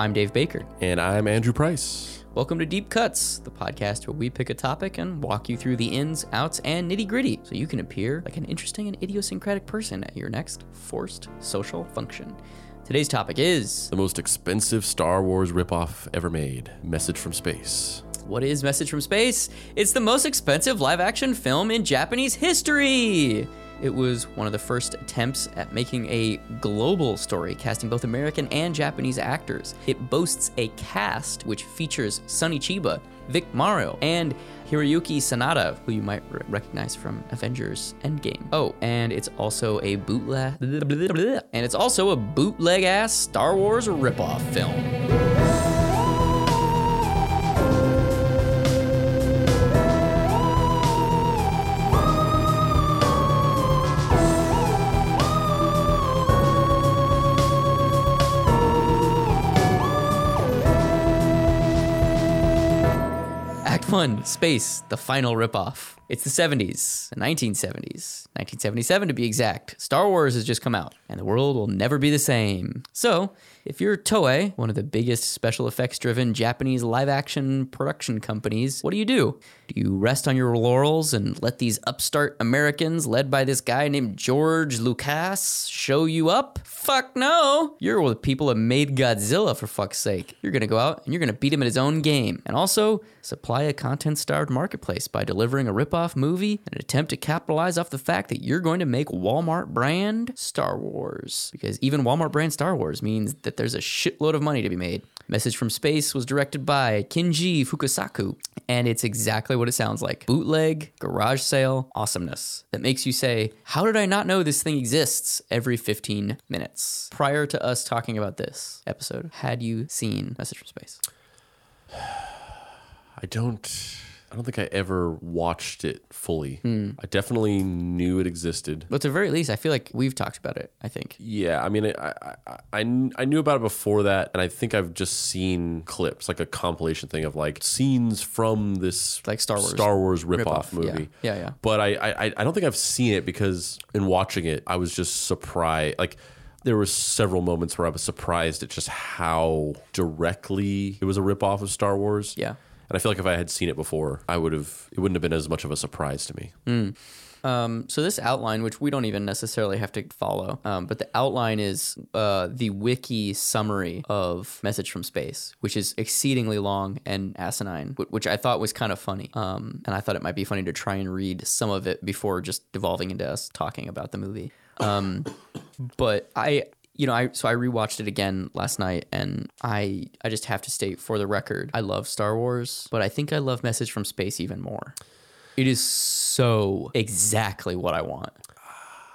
I'm Dave Baker. And I'm Andrew Price. Welcome to Deep Cuts, the podcast where we pick a topic and walk you through the ins, outs, and nitty gritty so you can appear like an interesting and idiosyncratic person at your next forced social function. Today's topic is The most expensive Star Wars ripoff ever made Message from Space. What is Message from Space? It's the most expensive live action film in Japanese history. It was one of the first attempts at making a global story, casting both American and Japanese actors. It boasts a cast which features Sonny Chiba, Vic Morrow, and Hiroyuki Sanada, who you might recognize from Avengers Endgame. Oh, and it's also a bootleg and it's also a bootleg ass Star Wars ripoff film. 1 Space, the final ripoff. It's the 70s, the 1970s, 1977 to be exact. Star Wars has just come out, and the world will never be the same. So, if you're Toei, one of the biggest special effects driven Japanese live action production companies, what do you do? Do you rest on your laurels and let these upstart Americans, led by this guy named George Lucas, show you up? Fuck no! You're the people that made Godzilla, for fuck's sake. You're gonna go out and you're gonna beat him at his own game. And also, supply a content starved marketplace by delivering a ripoff movie and attempt to capitalize off the fact that you're going to make Walmart brand Star Wars. Because even Walmart brand Star Wars means that there's a shitload of money to be made. Message from Space was directed by Kinji Fukasaku, and it's exactly what it sounds like bootleg, garage sale, awesomeness that makes you say, How did I not know this thing exists every 15 minutes? Prior to us talking about this episode, had you seen Message from Space? I don't. I don't think I ever watched it fully. Hmm. I definitely knew it existed. But at the very least, I feel like we've talked about it, I think. Yeah, I mean, I, I, I, I knew about it before that, and I think I've just seen clips, like a compilation thing of like scenes from this Like Star Wars Star Wars ripoff, ripoff, yeah. movie. Yeah, yeah. But I, I, I don't think I've seen it because in watching it, I was just surprised. Like there were several moments where I was surprised at just how directly it was a ripoff of Star Wars. Yeah. And I feel like if I had seen it before, I would have. It wouldn't have been as much of a surprise to me. Um, so this outline, which we don't even necessarily have to follow, um, but the outline is uh, the wiki summary of Message from Space, which is exceedingly long and asinine, which I thought was kind of funny. Um, and I thought it might be funny to try and read some of it before just devolving into us talking about the movie. Um, but I you know, I so I rewatched it again last night, and I I just have to state for the record, I love Star Wars, but I think I love Message from Space even more. It is so exactly what I want.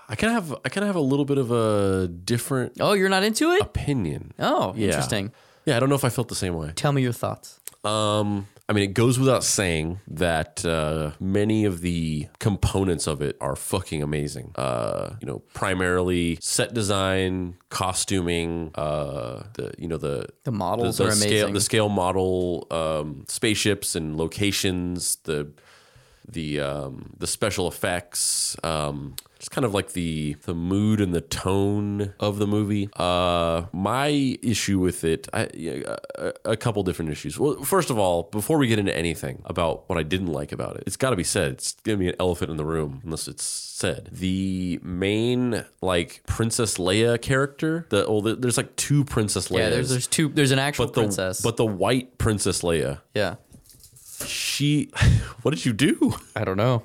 I kind of have. I kind of have a little bit of a different Oh, you're not into it? opinion. Oh, Yeah. interesting. Yeah, I don't know if I felt the same way. Tell me your thoughts. Um, I mean, it goes without saying that uh, many of the components of it are fucking amazing. Uh, you know, primarily set design, costuming, uh, the you know the The models the, are scale, amazing. the scale model, um, spaceships and locations, the the um, the special effects, um, just kind of like the the mood and the tone of the movie. Uh, my issue with it, I, a, a couple different issues. Well, first of all, before we get into anything about what I didn't like about it, it's got to be said. It's gonna be an elephant in the room unless it's said. The main like Princess Leia character, the well, there's like two Princess Leias. yeah, there's there's two. There's an actual but the princess. but the white Princess Leia yeah, she what did you do I don't know.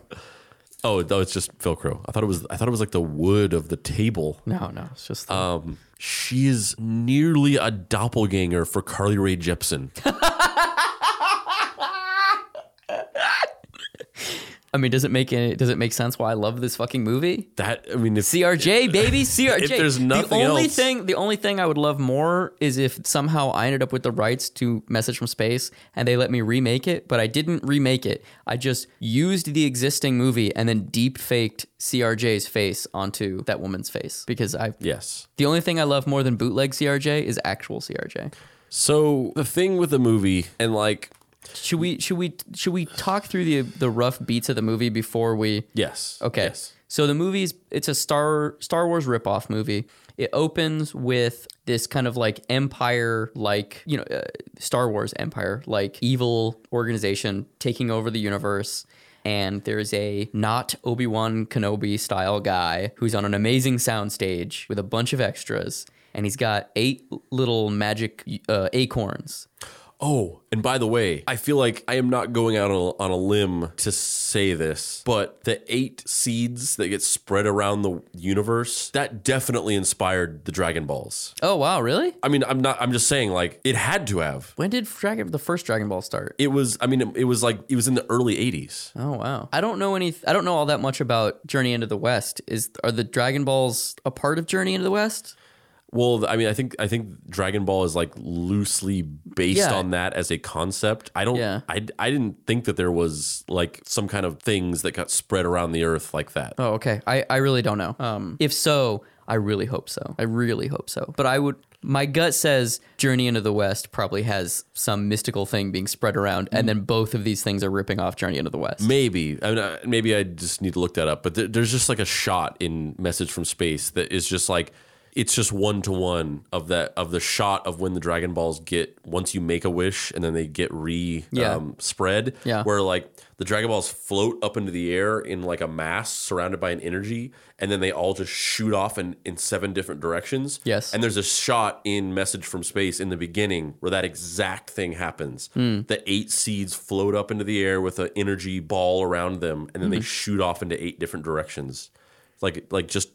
Oh no it's just velcro i thought it was i thought it was like the wood of the table. No, no, it's just the, um she is nearly a doppelganger for carly Rae jepsen I mean, does it make any, does it make sense why I love this fucking movie? that i mean if CRJ baby, CRJ. If there's nothing the only else- thing, the only thing I would love more is if somehow I ended up with the rights to Message from Space and they let me remake it, but I didn't remake it. I just used the existing movie and then deep faked CRJ's face onto that woman's face because I. yes The only thing I love more than bootleg CRJ is actual CRJ. so the thing with the movie and like Should we should we should we talk through the the rough beats of the movie before we yes Okay. yes. So the movie's it's a Star Star Wars ripoff movie. It opens with this kind of like empire, like you know, uh, Star Wars empire, like evil organization taking over the universe. And there's a not Obi Wan Kenobi style guy who's on an amazing soundstage with a bunch of extras, and he's got eight little magic uh, acorns. Oh, and by the way, I feel like I am not going out on a, on a limb to say this, but the eight seeds that get spread around the universe, that definitely inspired the Dragon Balls. Oh wow, really? I mean, I'm not, I'm just saying, like, it had to have. When did Dragon the first Dragon Ball start? It was, I mean, it, it was like, it was in the early 80s. Oh wow. I don't know any I don't know all that much about Journey into the West. Is are the Dragon Balls a part of Journey into the West? Well, I mean, I think I think Dragon Ball is like loosely based Yeah. on that as a concept. I don't. Yeah. I I didn't think that there was like some kind of things that got spread around the earth like that. Oh, okay. I, I really don't know. Um, if so, I really hope so. I really hope so. But I would. My gut says Journey into the West probably has some mystical thing being spread around, and then both of these things are ripping off Journey into the West. Maybe. I mean, uh, maybe I just need to look that up. But there, there's just like a shot in Message from Space that is just like it's just one to one of that of the shot of when the Dragon Balls get once you make a wish and then they get re Yeah. um, spread. Yeah. Where like the Dragon Balls float up into the air in like a mass surrounded by an energy, and then they all just shoot off in, in seven different directions. Yes. And there's a shot in Message from Space in the beginning where that exact thing happens. Hmm. The eight seeds float up into the air with an energy ball around them, and then they Mm-hmm. shoot off into eight different directions. Like like just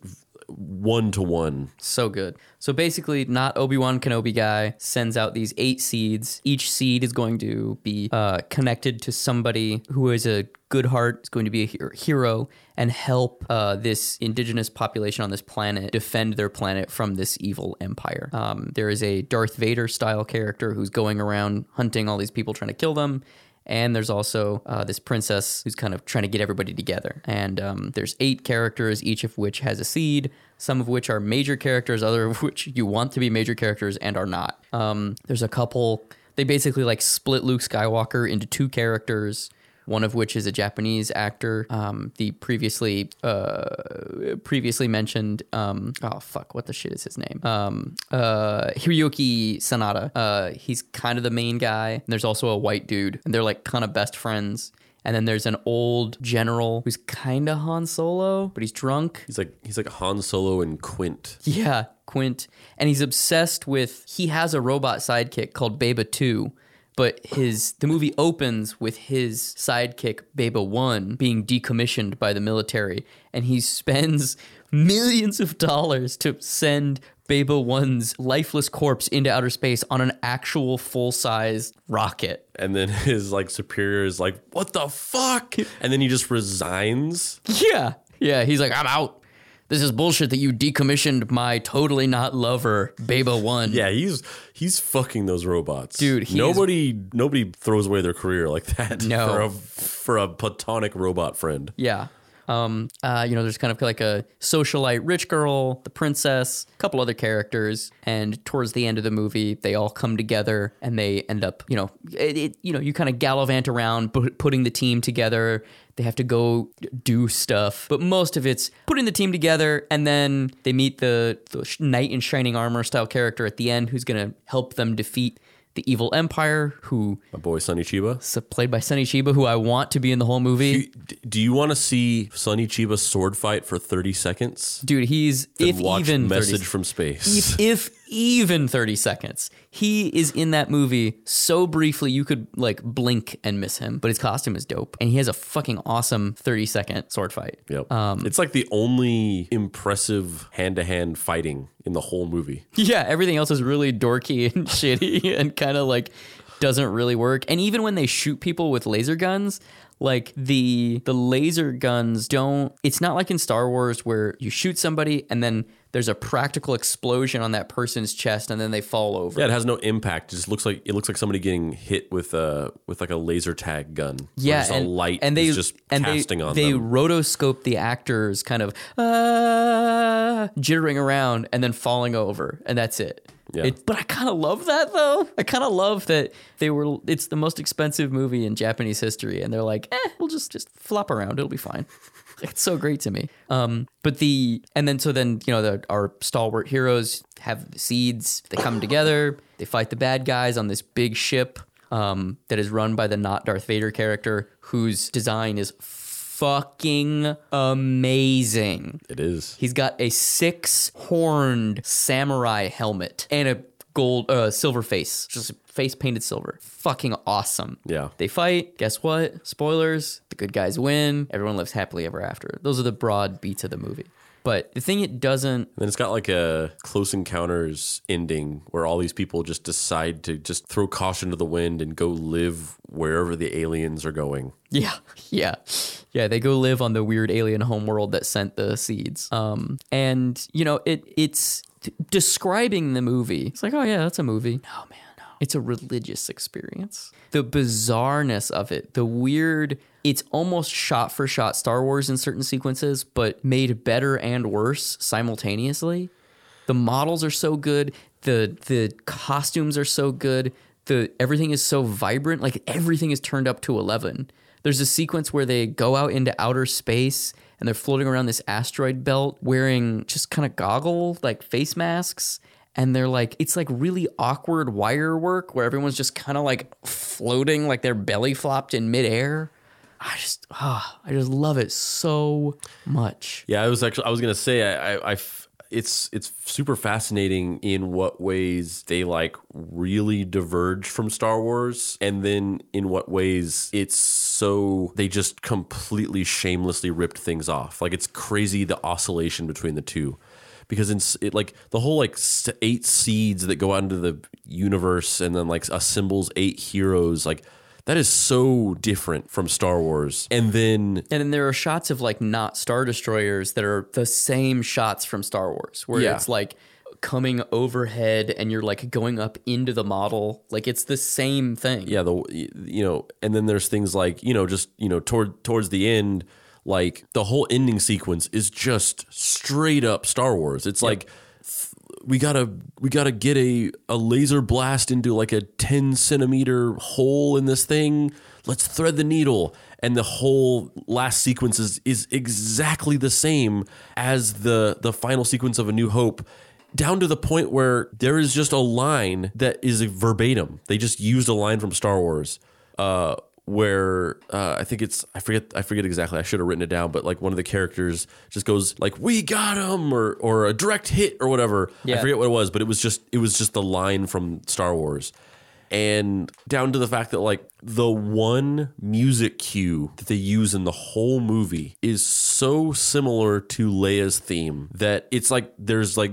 one to one. So good. So basically, not Obi Wan Kenobi guy sends out these eight seeds. Each seed is going to be uh, connected to somebody who is a good heart, is going to be a hero, and help uh, this indigenous population on this planet defend their planet from this evil empire. Um, there is a Darth Vader style character who's going around hunting all these people trying to kill them. And there's also uh, this princess who's kind of trying to get everybody together. And um, there's eight characters, each of which has a seed, some of which are major characters, other of which you want to be major characters and are not. Um, there's a couple, they basically like split Luke Skywalker into two characters. One of which is a Japanese actor, um, the previously uh, previously mentioned. Um, oh fuck, what the shit is his name? Um, uh, Hiroyuki Sanada. Uh, he's kind of the main guy. And there's also a white dude, and they're like kind of best friends. And then there's an old general who's kind of Han Solo, but he's drunk. He's like he's like Han Solo and Quint. Yeah, Quint. And he's obsessed with he has a robot sidekick called Beba 2, but his the movie opens with his sidekick Beba 1 being decommissioned by the military and he spends millions of dollars to send Beba 1's lifeless corpse into outer space on an actual full-size rocket. And then his like superior is like, "What the fuck?" And then he just resigns. Yeah. Yeah, he's like, "I'm out. This is bullshit that you decommissioned my totally not lover Beba 1." Yeah, he's he's fucking those robots, Dude, nobody nobody throws away their career like that. No. for a for a platonic robot friend. Yeah. Um, uh, you know, there's kind of like a socialite rich girl, the princess, a couple other characters, and towards the end of the movie, they all come together and they end up, you know, it, it you know, you kind of gallivant around pu- putting the team together. They have to go do stuff, but most of it's putting the team together, and then they meet the, the knight in shining armor style character at the end, who's going to help them defeat the evil empire, who My boy Sonny Chiba. played by Sonny Chiba, who I want to be in the whole movie. D- Do you want to see Sonny Chiba sword fight for thirty seconds? Dude, he's Then if even 30 Message from Space. if, if even 30 seconds. He is in that movie so briefly you could like blink and miss him, but his costume is dope. And he has a fucking awesome 30 second sword fight. Yep. Um, it's like the only impressive hand to hand fighting in the whole movie. Yeah, everything else is really dorky and shitty and kind of like doesn't really work. And even when they shoot people with laser guns, like the the laser guns don't it's not like in Star Wars where you shoot somebody and then there's a practical explosion on that person's chest and then they fall over. Yeah, it has no impact. It just looks like it looks like somebody getting hit with a with like a laser tag gun. Yeah, and, a light and they just and casting they, on they them. rotoscope the actors kind of uh, jittering around and then falling over, and that's it. Yeah. It- but I kind of love that though. I kind of love that they were. It's the most expensive movie in Japanese history, and they're like, eh, we'll just just flop around. It'll be fine. it's so great to me. Um, but the and then so then you know the, our stalwart heroes have the seeds. They come together. They fight the bad guys on this big ship um, that is run by the not Darth Vader character, whose design is fucking amazing. It is. He's got a six horned samurai helmet and a gold, uh, silver face, just face painted silver. Fucking awesome. Yeah. They fight. Guess what? Spoilers. The good guys win. Everyone lives happily ever after. Those are the broad beats of the movie. But the thing it doesn't And then it's got like a close encounters ending where all these people just decide to just throw caution to the wind and go live wherever the aliens are going. Yeah, yeah, yeah. They go live on the weird alien homeworld that sent the seeds. Um, and you know, it it's t- describing the movie. It's like, oh yeah, that's a movie. No, man, no. It's a religious experience. The bizarreness of it, the weird. It's almost shot for shot Star Wars in certain sequences, but made better and worse simultaneously. The models are so good. The the costumes are so good. The everything is so vibrant. Like everything is turned up to eleven. There's a sequence where they go out into outer space and they're floating around this asteroid belt wearing just kind of goggle like face masks. And they're like, it's like really awkward wire work where everyone's just kind of like floating, like they're belly flopped in midair. I just, ah, I just love it so much. Yeah, I was actually I was gonna say I, I, I f- it's it's super fascinating in what ways they like really diverge from Star Wars, and then in what ways it's so they just completely shamelessly ripped things off. Like it's crazy the oscillation between the two. Because in, s- it like the whole like eight seeds that go out into the universe and then like assembles eight heroes like that is so different from Star Wars. And then And then there are shots of like not Star Destroyers that are the same shots from Star Wars, where Yeah. it's like coming overhead and you're like going up into the model. Like it's the same thing. yeah the you know and then there's things like you know just you know toward towards the end like the whole ending sequence is just straight up star wars it's like th- we gotta we gotta get a a laser blast into like a 10 centimeter hole in this thing. Let's thread the needle. And the whole last sequence is, is exactly the same as the the final sequence of a new hope down to the point where there is just a line that is verbatim. They just used a line from Star Wars, uh, where uh, I think it's I forget I forget exactly. I should have written it down, but like one of the characters just goes like "We got him" or or a direct hit or whatever. I forget what it was, but it was just it was just the line from Star Wars. And down to the fact that like the one music cue that they use in the whole movie is so similar to Leia's theme that it's like there's like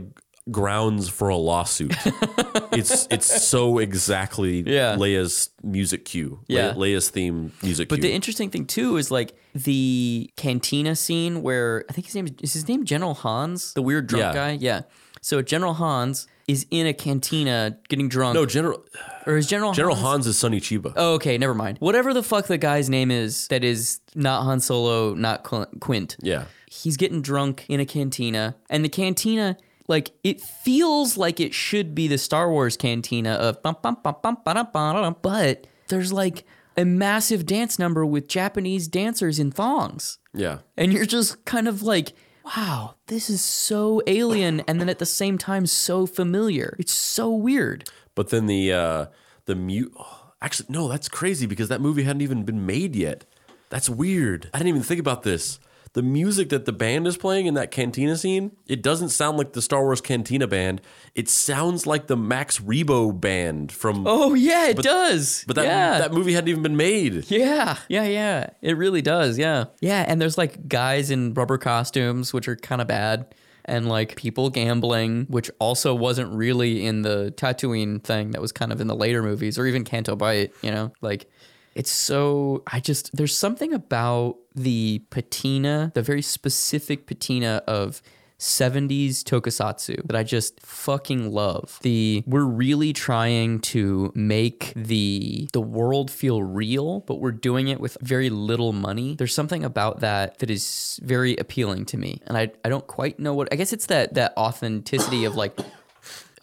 grounds for a lawsuit. it's it's so exactly Yeah. Leia's music cue. Le- Yeah. Leia's theme music cue. But cue. the interesting thing too is like the cantina scene where I think his name is his name General Hans, the weird drunk Yeah. guy. Yeah. So General Hans is in a cantina getting drunk. no, General or is General General Hans? Hans is Sonny Chiba. Oh, okay, never mind. Whatever the fuck the guy's name is that is not Han Solo, not Qu- Quint. Yeah. He's getting drunk in a cantina, and the cantina, like, it feels like it should be the Star Wars cantina of bum, bum, bum, bum, ba-dum, ba-dum, but there's like a massive dance number with Japanese dancers in thongs. Yeah. And you're just kind of like, wow, this is so alien, and then at the same time, so familiar. It's so weird. But then the uh the mute actually no, that's crazy because that movie hadn't even been made yet. That's weird. I didn't even think about this. The music that the band is playing in that cantina scene, it doesn't sound like the Star Wars Cantina band. It sounds like the Max Rebo band from Oh, yeah, it does. But that yeah. that movie hadn't even been made. Yeah, yeah, yeah. It really does. Yeah. Yeah. And there's like guys in rubber costumes, which are kind of bad. And like people gambling, which also wasn't really in the Tatooine thing that was kind of in the later movies or even Canto Bight, you know? Like it's so, I just, there's something about the patina, the very specific patina of 70s tokusatsu that I just fucking love. The we're really trying to make the the world feel real, but we're doing it with very little money. There's something about that that is very appealing to me. And I I don't quite know what I guess it's that that authenticity of like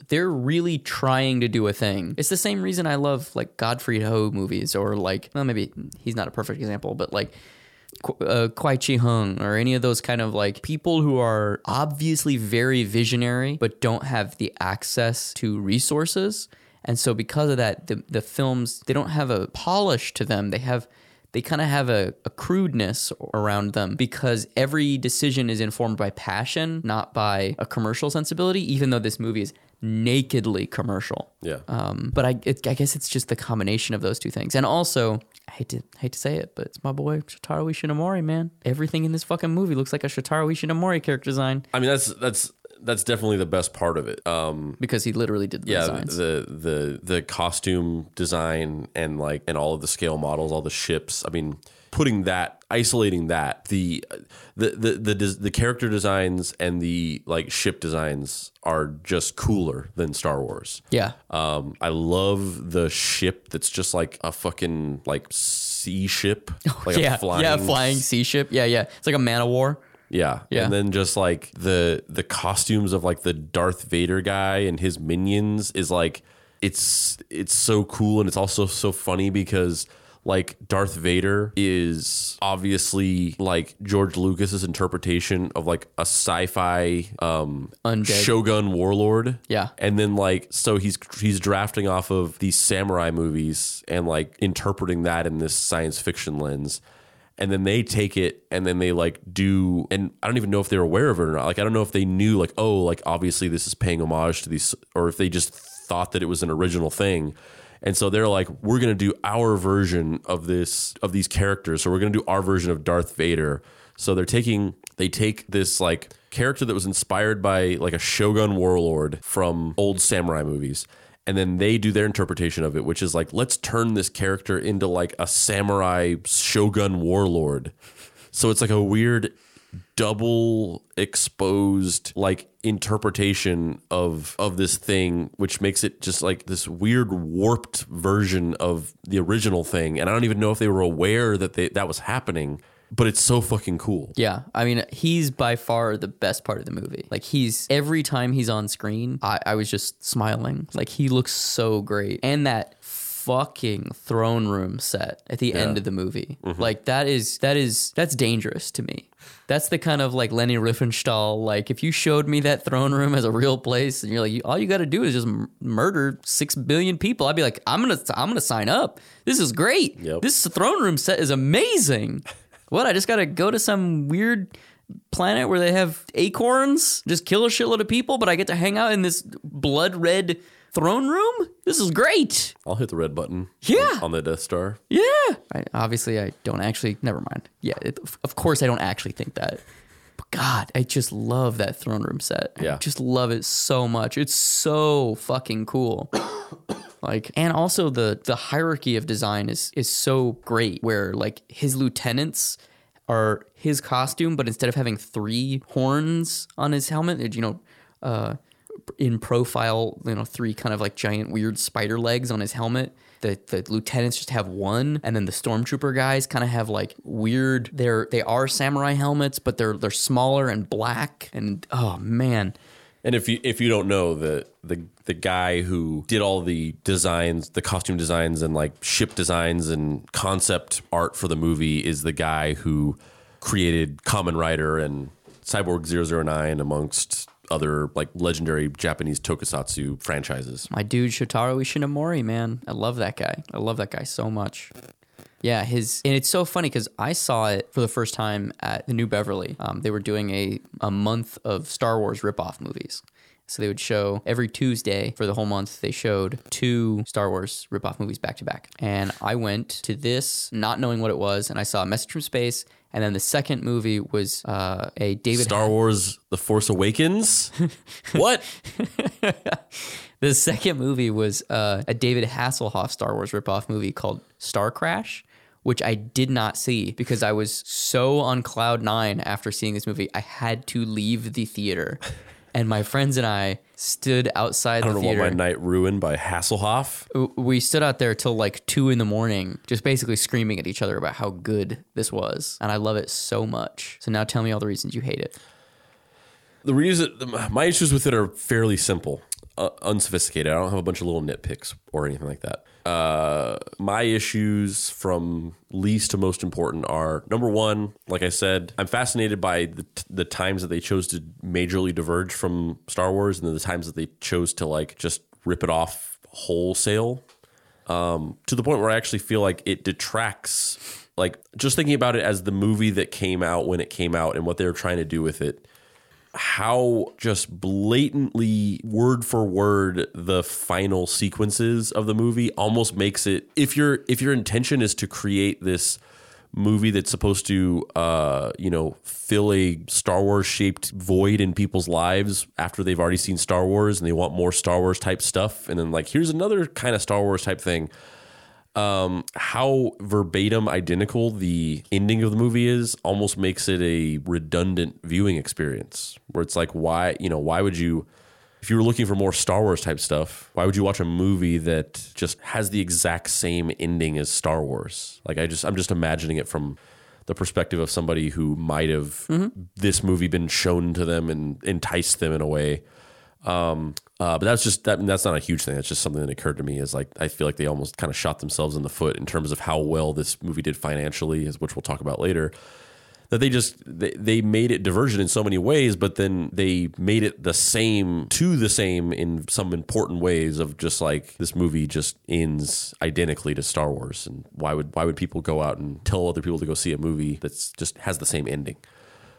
they're really trying to do a thing. It's the same reason I love like Godfrey Ho movies or like well maybe he's not a perfect example, but like uh, Kwai Chi Hung or any of those kind of like people who are obviously very visionary but don't have the access to resources. And so because of that, the the films they don't have a polish to them. They have they kind of have a, a crudeness around them because every decision is informed by passion, not by a commercial sensibility. Even though this movie is nakedly commercial, Yeah. um, but I, it, I guess it's just the combination of those two things. And also, I hate to hate to say it, but it's my boy Shotaro Ishinomori, man. Everything in this fucking movie looks like a Shotaro Ishinomori character design I mean, that's that's that's definitely the best part of it. Um, because he literally did the yeah, designs. the the the costume design and like and all of the scale models, all the ships. I mean, putting that, isolating that, the the the the, the character designs and the like ship designs are just cooler than Star Wars. yeah, Um, I love the ship that's just like a fucking like sea ship, like yeah, a flying, yeah, flying sea ship. Yeah, yeah. It's like a man of war. yeah. Yeah. And then just like the the costumes of like the Darth Vader guy and his minions is like it's it's so cool and it's also so funny because like Darth Vader is obviously like George Lucas's interpretation of like a sci-fi um Undead. shogun warlord. Yeah. And then like so he's he's drafting off of these samurai movies and like interpreting that in this science fiction lens. And then they take it and then they like do and I don't even know if they're aware of it or not. Like I don't know if they knew like oh like obviously this is paying homage to these or if they just thought that it was an original thing. And so they're like we're going to do our version of this of these characters. So we're going to do our version of Darth Vader. So they're taking they take this like character that was inspired by like a shogun warlord from old samurai movies and then they do their interpretation of it which is like let's turn this character into like a samurai shogun warlord so it's like a weird double exposed like interpretation of of this thing which makes it just like this weird warped version of the original thing and i don't even know if they were aware that they that was happening but it's so fucking cool Yeah, I mean, he's by far the best part of the movie. Like, he's every time he's on screen, I, I was just smiling. Like, he looks so great. And that fucking throne room set at the end of the movie, mm-hmm. like, that is, that is, that's dangerous to me. That's the kind of like Leni Riefenstahl. Like, if you showed me that throne room as a real place, and you're like, all you got to do is just m- murder six billion people, I'd be like, I'm gonna, I'm gonna sign up. This is great. Yep. This throne room set is amazing. What? I just got to go to some weird planet where they have acorns, just kill a shitload of people, but I get to hang out in this blood red throne room? This is great. i'll hit the red button Yeah. on the death star Yeah. I, obviously, I don't actually, never mind. Yeah, it, of course, I don't actually think that. But God, I just love that throne room set. I Yeah. just love it so much. It's so fucking cool. like and also the the hierarchy of design is is so great where like his lieutenants are his costume but instead of having three horns on his helmet it, you know uh in profile you know three kind of like giant weird spider legs on his helmet. The, the lieutenants just have one and then the stormtrooper guys kind of have like weird they're they are samurai helmets but they're they're smaller and black and oh man. And if you if you don't know the the the guy who did all the designs, the costume designs and like ship designs and concept art for the movie is the guy who created Kamen Rider and Cyborg 009 amongst other like legendary Japanese tokusatsu franchises. My dude Shotaro Ishinomori, man. I love that guy. I love that guy so much. Yeah, his and it's so funny because I saw it for the first time at the New Beverly. Um, they were doing a a month of Star Wars ripoff movies. So they would show every Tuesday for the whole month. They showed two Star Wars ripoff movies back to back, and I went to this not knowing what it was, and I saw a Message from Space, and then the second movie was uh, a David Star Wars The Force Awakens? what? The second movie was uh, a David Hasselhoff Star Wars ripoff movie called Star Crash, which I did not see because I was so on cloud nine after seeing this movie. I had to leave the theater, and my friends and I stood outside I the don't know what theater. my night ruined by Hasselhoff. we stood out there till like two in the morning, just basically screaming at each other about how good this was, and I love it so much. So now tell me all the reasons you hate it. The reason my issues with it are fairly simple. uh, unsophisticated. I don't have a bunch of little nitpicks or anything like that. Uh, my issues from least to most important are number one, like I said, I'm fascinated by the, the times that they chose to majorly diverge from Star Wars and the times that they chose to like just rip it off wholesale um, to the point where I actually feel like it detracts. Like just thinking about it as the movie that came out when it came out and what they were trying to do with it, how just blatantly word for word the final sequences of the movie almost makes it if your if your intention is to create this movie that's supposed to uh you know fill a Star Wars shaped void in people's lives after they've already seen Star Wars and they want more Star Wars type stuff and then like here's another kind of Star Wars type thing um, how verbatim identical the ending of the movie is almost makes it a redundant viewing experience where it's like why you know why would you if you were looking for more Star Wars type stuff, why would you watch a movie that just has the exact same ending as Star Wars? Like I just I'm just imagining it from the perspective of somebody who might have this movie been shown to them and enticed them in a way. Um, uh, but that's just that. That's not a huge thing. That's just something that occurred to me. Is like I feel like they almost kind of shot themselves in the foot in terms of how well this movie did financially, which we'll talk about later. That they just they, they made it divergent in so many ways, but then they made it the same to the same in some important ways. Of just like this movie just ends identically to Star Wars, and why would why would people go out and tell other people to go see a movie that's just has the same ending?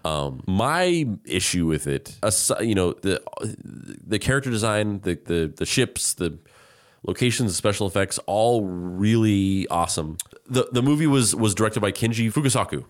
Um, my issue with it, you know, the the character design, the the the ships, the locations, the special effects, all really awesome. the The movie was was directed by Kinji Fukasaku.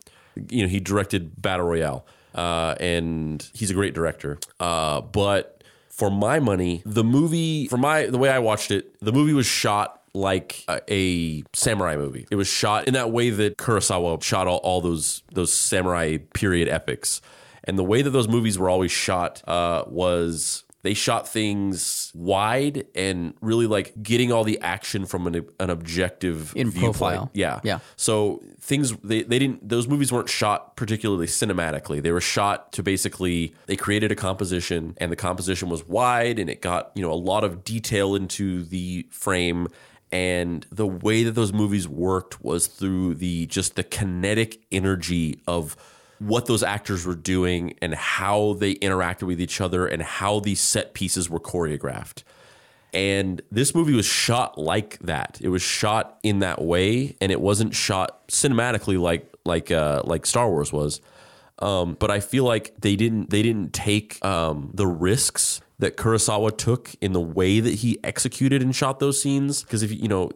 You know, he directed Battle Royale, uh, and he's a great director. Uh, but for my money, the movie, for my the way I watched it, the movie was shot like a, a samurai movie. It was shot in that way that Kurosawa shot all, all those those samurai period epics. And the way that those movies were always shot uh, was they shot things wide and really like getting all the action from an, an objective In viewpoint. profile. Yeah. Yeah. So things they, they didn't those movies weren't shot particularly cinematically. They were shot to basically they created a composition and the composition was wide and it got, you know, a lot of detail into the frame and the way that those movies worked was through the just the kinetic energy of what those actors were doing and how they interacted with each other and how these set pieces were choreographed. And this movie was shot like that. It was shot in that way, and it wasn't shot cinematically like like uh, like Star Wars was. Um, but I feel like they didn't they didn't take um, the risks that Kurosawa took in the way that he executed and shot those scenes. Because if you know,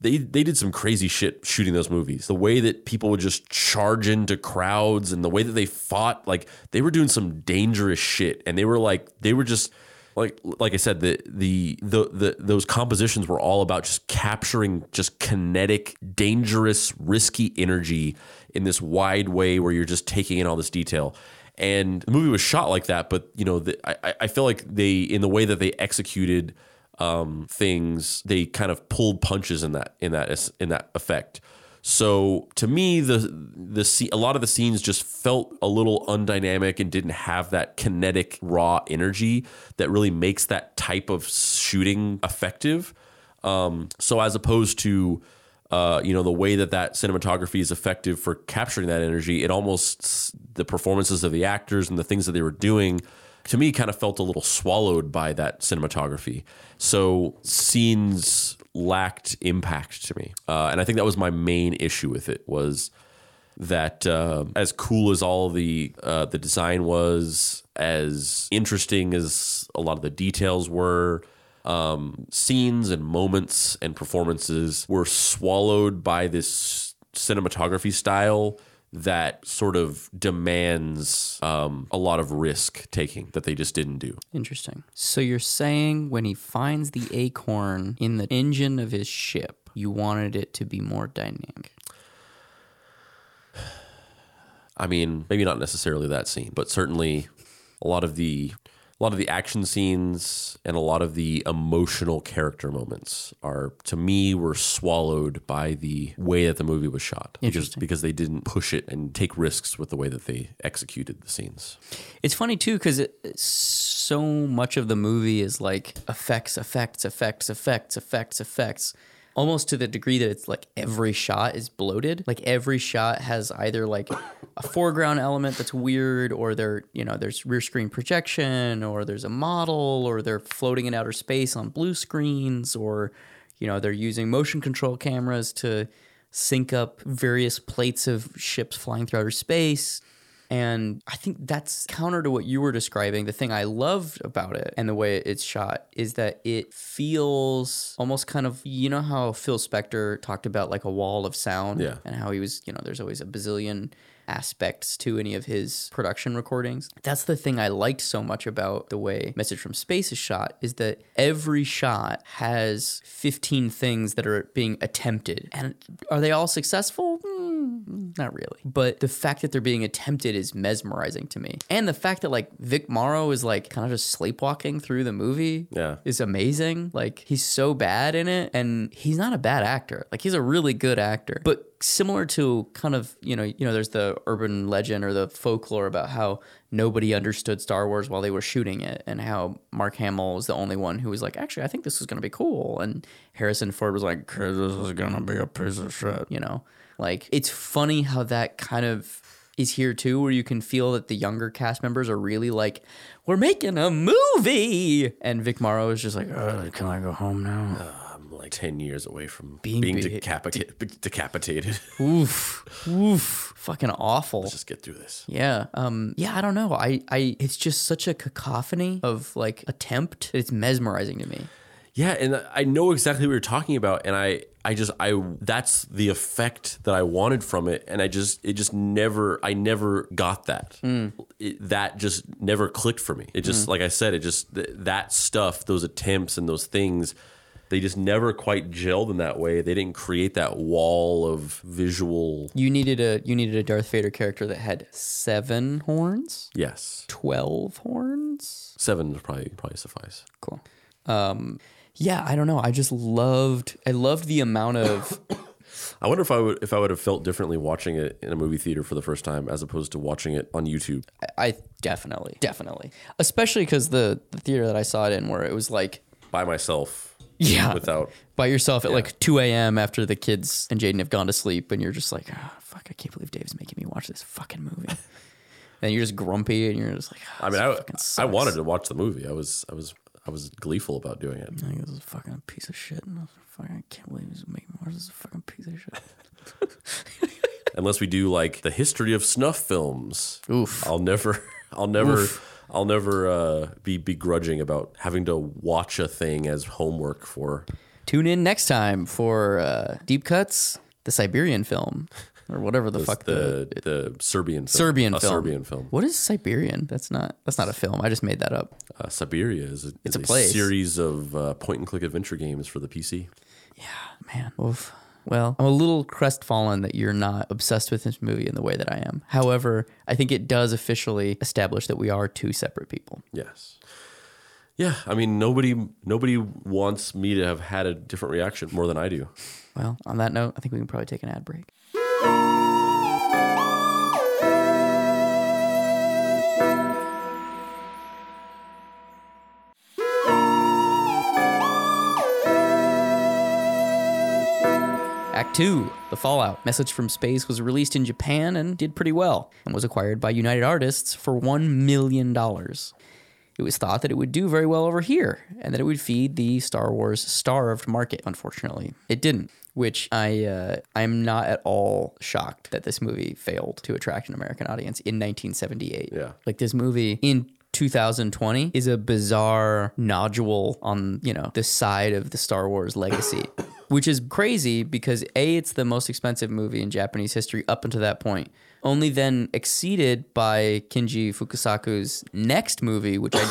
they they did some crazy shit shooting those movies. The way that people would just charge into crowds and the way that they fought, like they were doing some dangerous shit, and they were like they were just like like I said, the, the the the those compositions were all about just capturing just kinetic, dangerous, risky energy in this wide way where you're just taking in all this detail. And the movie was shot like that, but you know, the, I I feel like they in the way that they executed um, things, they kind of pulled punches in that in that in that effect. So to me, the the a lot of the scenes just felt a little undynamic and didn't have that kinetic raw energy that really makes that type of shooting effective. Um, so as opposed to uh, you know the way that that cinematography is effective for capturing that energy, it almost the performances of the actors and the things that they were doing to me kind of felt a little swallowed by that cinematography. So scenes lacked impact to me, uh, and I think that was my main issue with it was that uh, as cool as all the uh, the design was, as interesting as a lot of the details were. Um, scenes and moments and performances were swallowed by this cinematography style that sort of demands um, a lot of risk taking that they just didn't do. Interesting. So you're saying when he finds the acorn in the engine of his ship, you wanted it to be more dynamic. I mean, maybe not necessarily that scene, but certainly a lot of the a lot of the action scenes and a lot of the emotional character moments are to me were swallowed by the way that the movie was shot because because they didn't push it and take risks with the way that they executed the scenes. It's funny too because so much of the movie is like effects, effects, effects, effects, effects, effects. Almost to the degree that it's like every shot is bloated. Like every shot has either like a foreground element that's weird, or there, you know, there's rear screen projection, or there's a model, or they're floating in outer space on blue screens, or you know, they're using motion control cameras to sync up various plates of ships flying through outer space. And I think that's counter to what you were describing. The thing I loved about it and the way it's shot is that it feels almost kind of, you know, how Phil Spector talked about like a wall of sound Yeah. and how he was, you know, there's always a bazillion aspects to any of his production recordings. That's the thing I liked so much about the way Message from Space is shot is that every shot has 15 things that are being attempted. And are they all successful? Hmm, not really. But the fact that they're being attempted is mesmerizing to me. And the fact that like Vic Morrow is like kind of just sleepwalking through the movie Yeah. is amazing. Like he's so bad in it and he's not a bad actor. Like he's a really good actor. But similar to kind of, you know, you know there's the urban legend or the folklore about how nobody understood Star Wars while they were shooting it and how Mark Hamill was the only one who was like, "Actually, I think this is going to be cool." And Harrison Ford was like, "'Cause "This is going to be a piece of shit," you know? Like it's funny how that kind of is here too, where you can feel that the younger cast members are really like, "We're making a movie," and Vic Morrow is just like, "Uh, "Can I go home now?" Like 10 years away from Being being, be- decapita- decapitated. oof, oof, fucking awful. Let's just get through this. Yeah. Um. Yeah. I don't know. I. I. It's just such a cacophony of like attempt. It's mesmerizing to me. Yeah, and I know exactly what you're talking about, and I, I just, I, that's the effect that I wanted from it, and I just, it just never, I never got that. It, that just never clicked for me. It just, like I said, it just th- that stuff, those attempts and those things, they just never quite gelled in that way. They didn't create that wall of visual. You needed a. You needed a Darth Vader character that had seven horns, Yes, twelve horns. seven would probably probably suffice. Cool. Um. Yeah. I don't know. I just loved. I loved the amount of. I wonder if I would if I would have felt differently watching it in a movie theater for the first time as opposed to watching it on YouTube. I definitely, definitely, especially because the the theater that I saw it in, where it was like by myself Yeah. without by yourself at like 2 a.m. after the kids and Jaden have gone to sleep, and you're just like, oh, fuck, I can't believe Dave's making me watch this fucking movie. and you're just grumpy, and you're just like, oh, I mean I, I wanted to watch the movie I was I was I was gleeful about doing it Like, this is a fucking piece of shit. And I, was fucking, I can't believe he's making me watch this fucking piece of shit. unless we do like the history of snuff films Oof. I'll never I'll never I'll never uh, be begrudging about having to watch a thing as homework for Tune in next time for uh, Deep Cuts, the Siberian film, or whatever the fuck the, the the Serbian film. Serbian a film. Serbian film What is Siberian? That's not. That's not a film. I just made that up. uh, Siberia is a, is a place. series of uh, point and click adventure games for the PC Yeah, Man, oof. Well, I'm a little crestfallen that you're not obsessed with this movie in the way that I am. However, I think it does officially establish that we are two separate people. yes yeah I mean nobody nobody wants me to have had a different reaction more than I do Well, on that note, I think we can probably take an ad break. Act 2, The Fallout. Message from Space was released in Japan and did pretty well, and was acquired by United Artists for $1 million. It was thought that it would do very well over here, and that it would feed the Star Wars starved market. Unfortunately, it didn't. Which I uh, I'm not at all shocked that this movie failed to attract an American audience in 1978. Yeah. like this movie in 2020 is a bizarre nodule on you know the side of the Star Wars legacy, which is crazy because a it's the most expensive movie in Japanese history up until that point. Only then exceeded by Kinji Fukasaku's next movie, which I,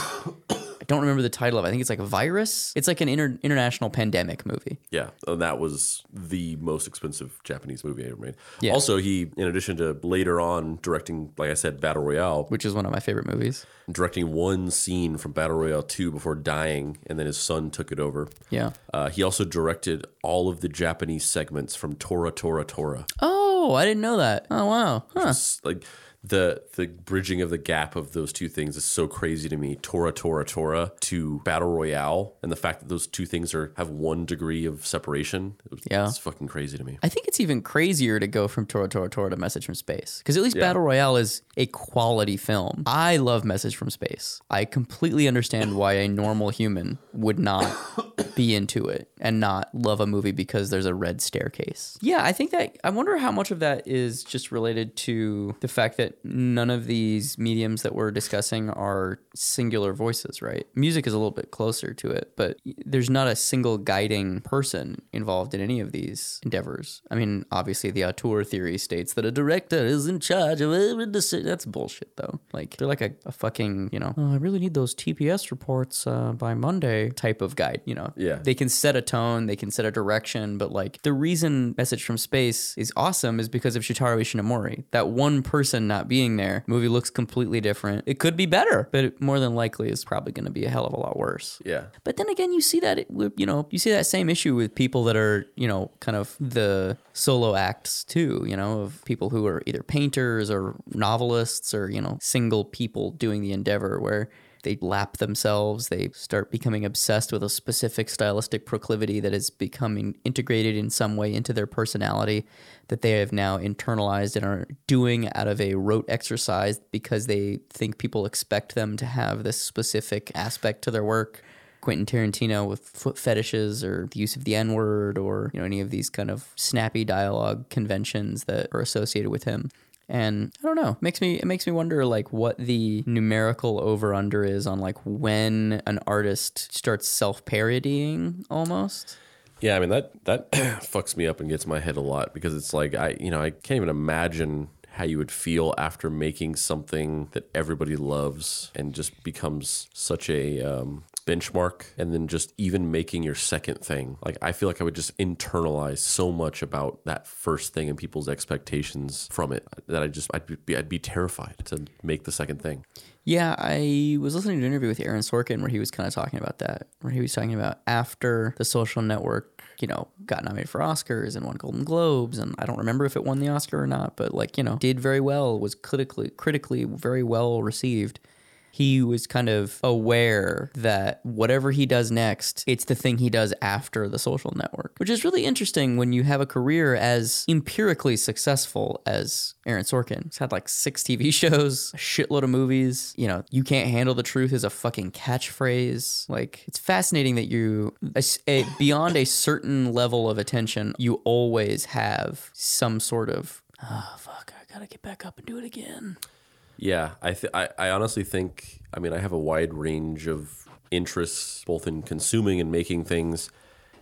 I don't remember the title of. it. I think it's like a virus. It's like an inter- international pandemic movie. Yeah, and that was the most expensive Japanese movie I ever made. Yeah. Also, he, in addition to later on directing, like I said, Battle Royale, which is one of my favorite movies. directing one scene from Battle Royale 2 before dying, and then his son took it over. Yeah. Uh, he also directed all of the Japanese segments from Tora Tora Tora. Oh, I didn't know that. Oh wow. Huh. It's like the the bridging of the gap of those two things is so crazy to me. Tora Tora Tora to Battle Royale, and the fact that those two things are have one degree of separation. It was, Yeah. it's fucking crazy to me. I think it's even crazier to go from Tora Tora Tora to Message from Space because at least Battle Royale is a quality film. I love Message from Space. I completely understand why a normal human would not be into it and not love a movie because there's a red staircase. Yeah, I think that I wonder how much of that is just related to the fact that none of these mediums that we're discussing are singular voices, right? Music is a little bit closer to it, but there's not a single guiding person involved in any of these endeavors. I mean, obviously, the auteur theory states that a director is in charge of every decision. That's bullshit, though. Like, they're like a, a fucking, you know, oh, I really need those TPS reports uh, by Monday type of guide, you know? Yeah. They can set a tone, they can set a direction, but like the reason Message from Space is awesome is because of Shotaro Ishinomori. That one person not being there, movie looks completely different. It could be better, but it more than likely is probably going to be a hell of a lot worse. Yeah. But then again, you see that it, you know you see that same issue with people that are you know kind of the solo acts too. You know of people who are either painters or novelists or you know single people doing the endeavor where they lap themselves. They start becoming obsessed with a specific stylistic proclivity that is becoming integrated in some way into their personality that they have now internalized and are doing out of a rote exercise because they think people expect them to have this specific aspect to their work. Quentin Tarantino with foot fetishes or the use of the N word or you know any of these kind of snappy dialogue conventions that are associated with him. And I don't know, it makes me it makes me wonder like what the numerical over under is on like when an artist starts self parodying almost. Yeah, I mean that that fucks me up and gets my head a lot because it's like I you know I can't even imagine how you would feel after making something that everybody loves and just becomes such a um, benchmark and then just even making your second thing like i feel like i would just internalize so much about that first thing and people's expectations from it that i just i'd be, I'd be terrified to make the second thing Yeah, I was listening to an interview with Aaron Sorkin where he was kind of talking about that, where he was talking about after the social network, you know, got nominated for Oscars and won Golden Globes, and I don't remember if it won the Oscar or not, but like, you know, did very well, was critically critically very well received. He was kind of aware that whatever he does next, it's the thing he does after the social network, which is really interesting when you have a career as empirically successful as Aaron Sorkin. He's had like six TV shows, a shitload of movies. You know, you can't handle the truth is a fucking catchphrase. Like, it's fascinating that you, a, a- beyond a certain level of attention, you always have some sort of, ah, fuck, I gotta get back up and do it again. Yeah, I, th- I I honestly think I mean I have a wide range of interests both in consuming and making things.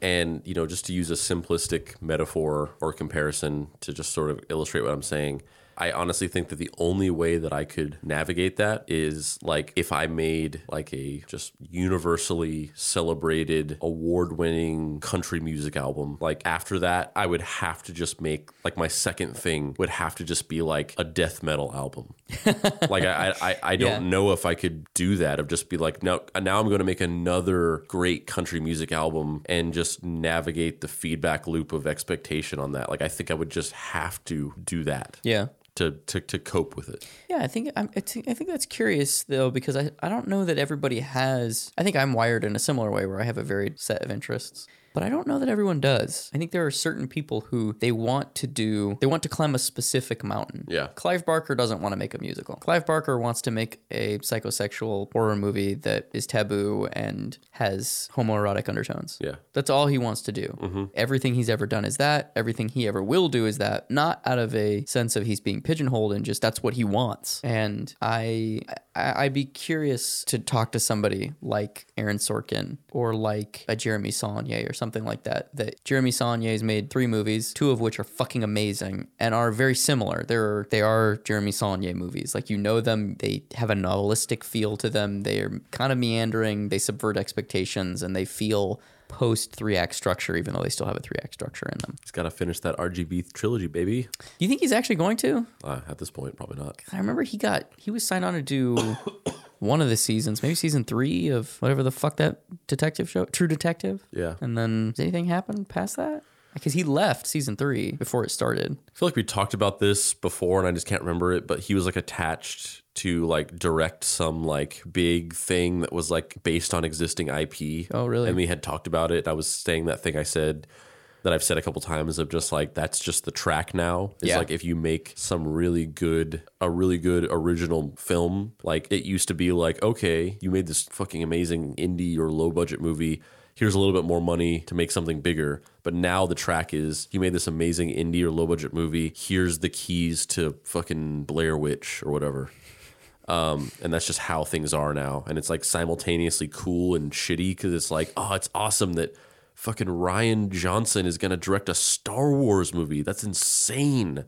And you know just to use a simplistic metaphor or comparison to just sort of illustrate what I'm saying I honestly think that the only way that I could navigate that is like if I made like a just universally celebrated award-winning country music album. Like after that I would have to just make like my second thing would have to just be like a death metal album like I, I, I don't Yeah. know if I could do that of just be like no now I'm going to make another great country music album and just navigate the feedback loop of expectation on that. Like I think I would just have to do that Yeah. to to, to cope with it. Yeah, I think I'm, I think I think that's curious though because I, I don't know that everybody has. I think I'm wired in a similar way where I have a varied set of interests, but I don't know that everyone does. I think there are certain people who they want to do they want to climb a specific mountain. Yeah. Clive Barker doesn't want to make a musical. Clive Barker wants to make a psychosexual horror movie that is taboo and has homoerotic undertones. Yeah. That's all he wants to do. Mm-hmm. Everything he's ever done is that. Everything he ever will do is that. Not out of a sense of he's being pigeonholed and just that's what he wants. And I, I I'd be curious to talk to somebody like Aaron Sorkin or like a Jeremy Saulnier or something something like that. That Jeremy Saulnier's made three movies, two of which are fucking amazing and are very similar. They're they are Jeremy Saulnier movies. Like you know them, they have a novelistic feel to them. They're kind of meandering. They subvert expectations, and they feel post three act structure, even though they still have a three act structure in them. He's got to finish that RGB trilogy, baby. Do you think he's actually going to? Uh, at this point, probably not. I remember he got he was signed on to do one of the seasons, maybe season three of whatever the fuck that detective show, True Detective. Yeah. And then does anything happen past that? Because he left season three before it started. I feel like we talked about this before and I just can't remember it, but he was like attached to like direct some like big thing that was like based on existing IP. Oh, really? And we had talked about it. I was saying that thing I said that I've said a couple times of just like that's just the track now. It's Yeah. like if you make some really good a really good original film, like it used to be like, okay, you made this fucking amazing indie or low budget movie. Here's a little bit more money to make something bigger. But now the track is you made this amazing indie or low budget movie. Here's the keys to fucking Blair Witch or whatever. Um, and that's just how things are now. And it's like simultaneously cool and shitty because it's like, oh, it's awesome that fucking Rian Johnson is going to direct a Star Wars movie. That's insane.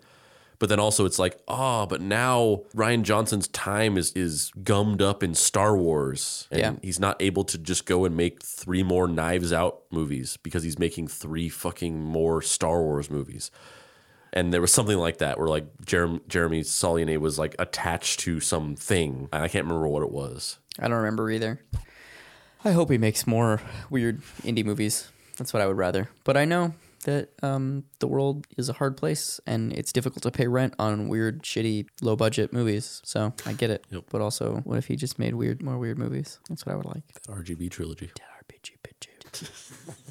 But then also it's like, oh, but now Rian Johnson's time is is gummed up in Star Wars. And Yeah. he's not able to just go and make three more Knives Out movies because he's making three fucking more Star Wars movies. And there was something like that where like Jeremy, Jeremy Saulnier was like attached to something. I can't remember what it was. I don't remember either. I hope he makes more weird indie movies. That's what I would rather. But I know that um, the world is a hard place and it's difficult to pay rent on weird, shitty, low budget movies. So I get it. Yep. But also, what if he just made weird, more weird movies? That's what I would like. That RGB trilogy. RPG bitch.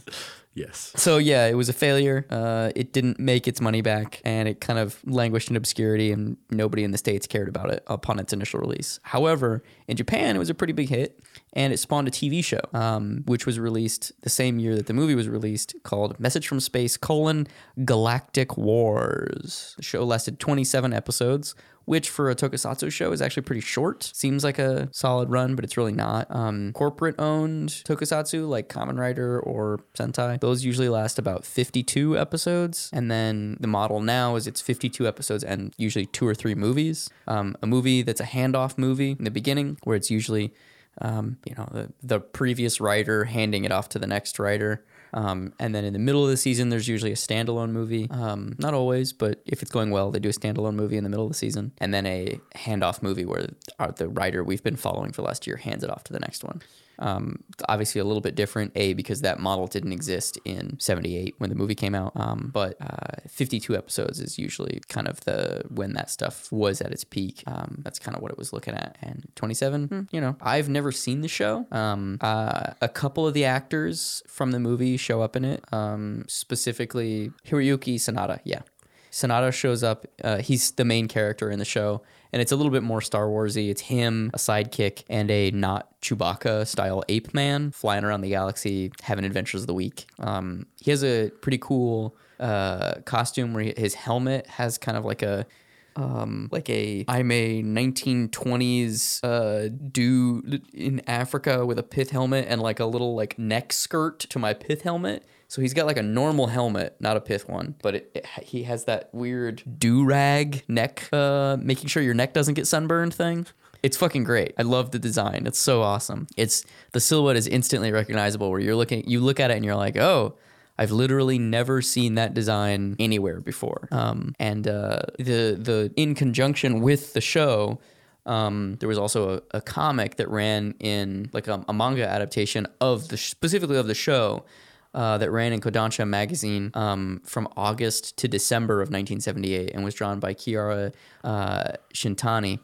Yes. So yeah, it was a failure. Uh, it didn't make its money back, and it kind of languished in obscurity, and nobody in the states cared about it upon its initial release. However, in Japan, it was a pretty big hit, and it spawned a TV show, um, which was released the same year that the movie was released, called "Message from Space: colon, Galactic Wars." The show lasted 27 episodes. Which for a tokusatsu show is actually pretty short. Seems like a solid run, but it's really not. Um, corporate owned tokusatsu like Kamen Rider or Sentai, those usually last about 52 episodes. And then the model now is it's 52 episodes and usually two or three movies. Um, a movie that's a handoff movie in the beginning, where it's usually um, you know the, the previous writer handing it off to the next writer. Um, and then in the middle of the season, there's usually a standalone movie. Um, not always, but if it's going well, they do a standalone movie in the middle of the season, and then a handoff movie where the writer we've been following for the last year hands it off to the next one. Um, it's obviously a little bit different, a because that model didn't exist in '78 when the movie came out. Um, but uh, 52 episodes is usually kind of the when that stuff was at its peak. Um, that's kind of what it was looking at. And 27, hmm, you know, I've never seen the show. Um, uh, a couple of the actors from the movie show up in it. Um, specifically, Hiroyuki Sanada. Yeah, Sanada shows up. Uh, he's the main character in the show, and it's a little bit more Star Warsy. It's him, a sidekick, and a not Chewbacca style ape man flying around the galaxy, having adventures of the week. Um, he has a pretty cool uh, costume where he, his helmet has kind of like a um, like a I'm a 1920s uh, dude in Africa with a pith helmet and like a little like neck skirt to my pith helmet. So he's got like a normal helmet, not a pith one, but it, it, he has that weird do rag neck, uh, making sure your neck doesn't get sunburned thing. It's fucking great. I love the design. It's so awesome. It's the silhouette is instantly recognizable. Where you're looking, you look at it and you're like, oh, I've literally never seen that design anywhere before. Um, and uh, the the in conjunction with the show, um, there was also a, a comic that ran in like a, a manga adaptation of the specifically of the show. Uh, that ran in Kodansha magazine um, from August to December of 1978 and was drawn by Kiara uh, Shintani.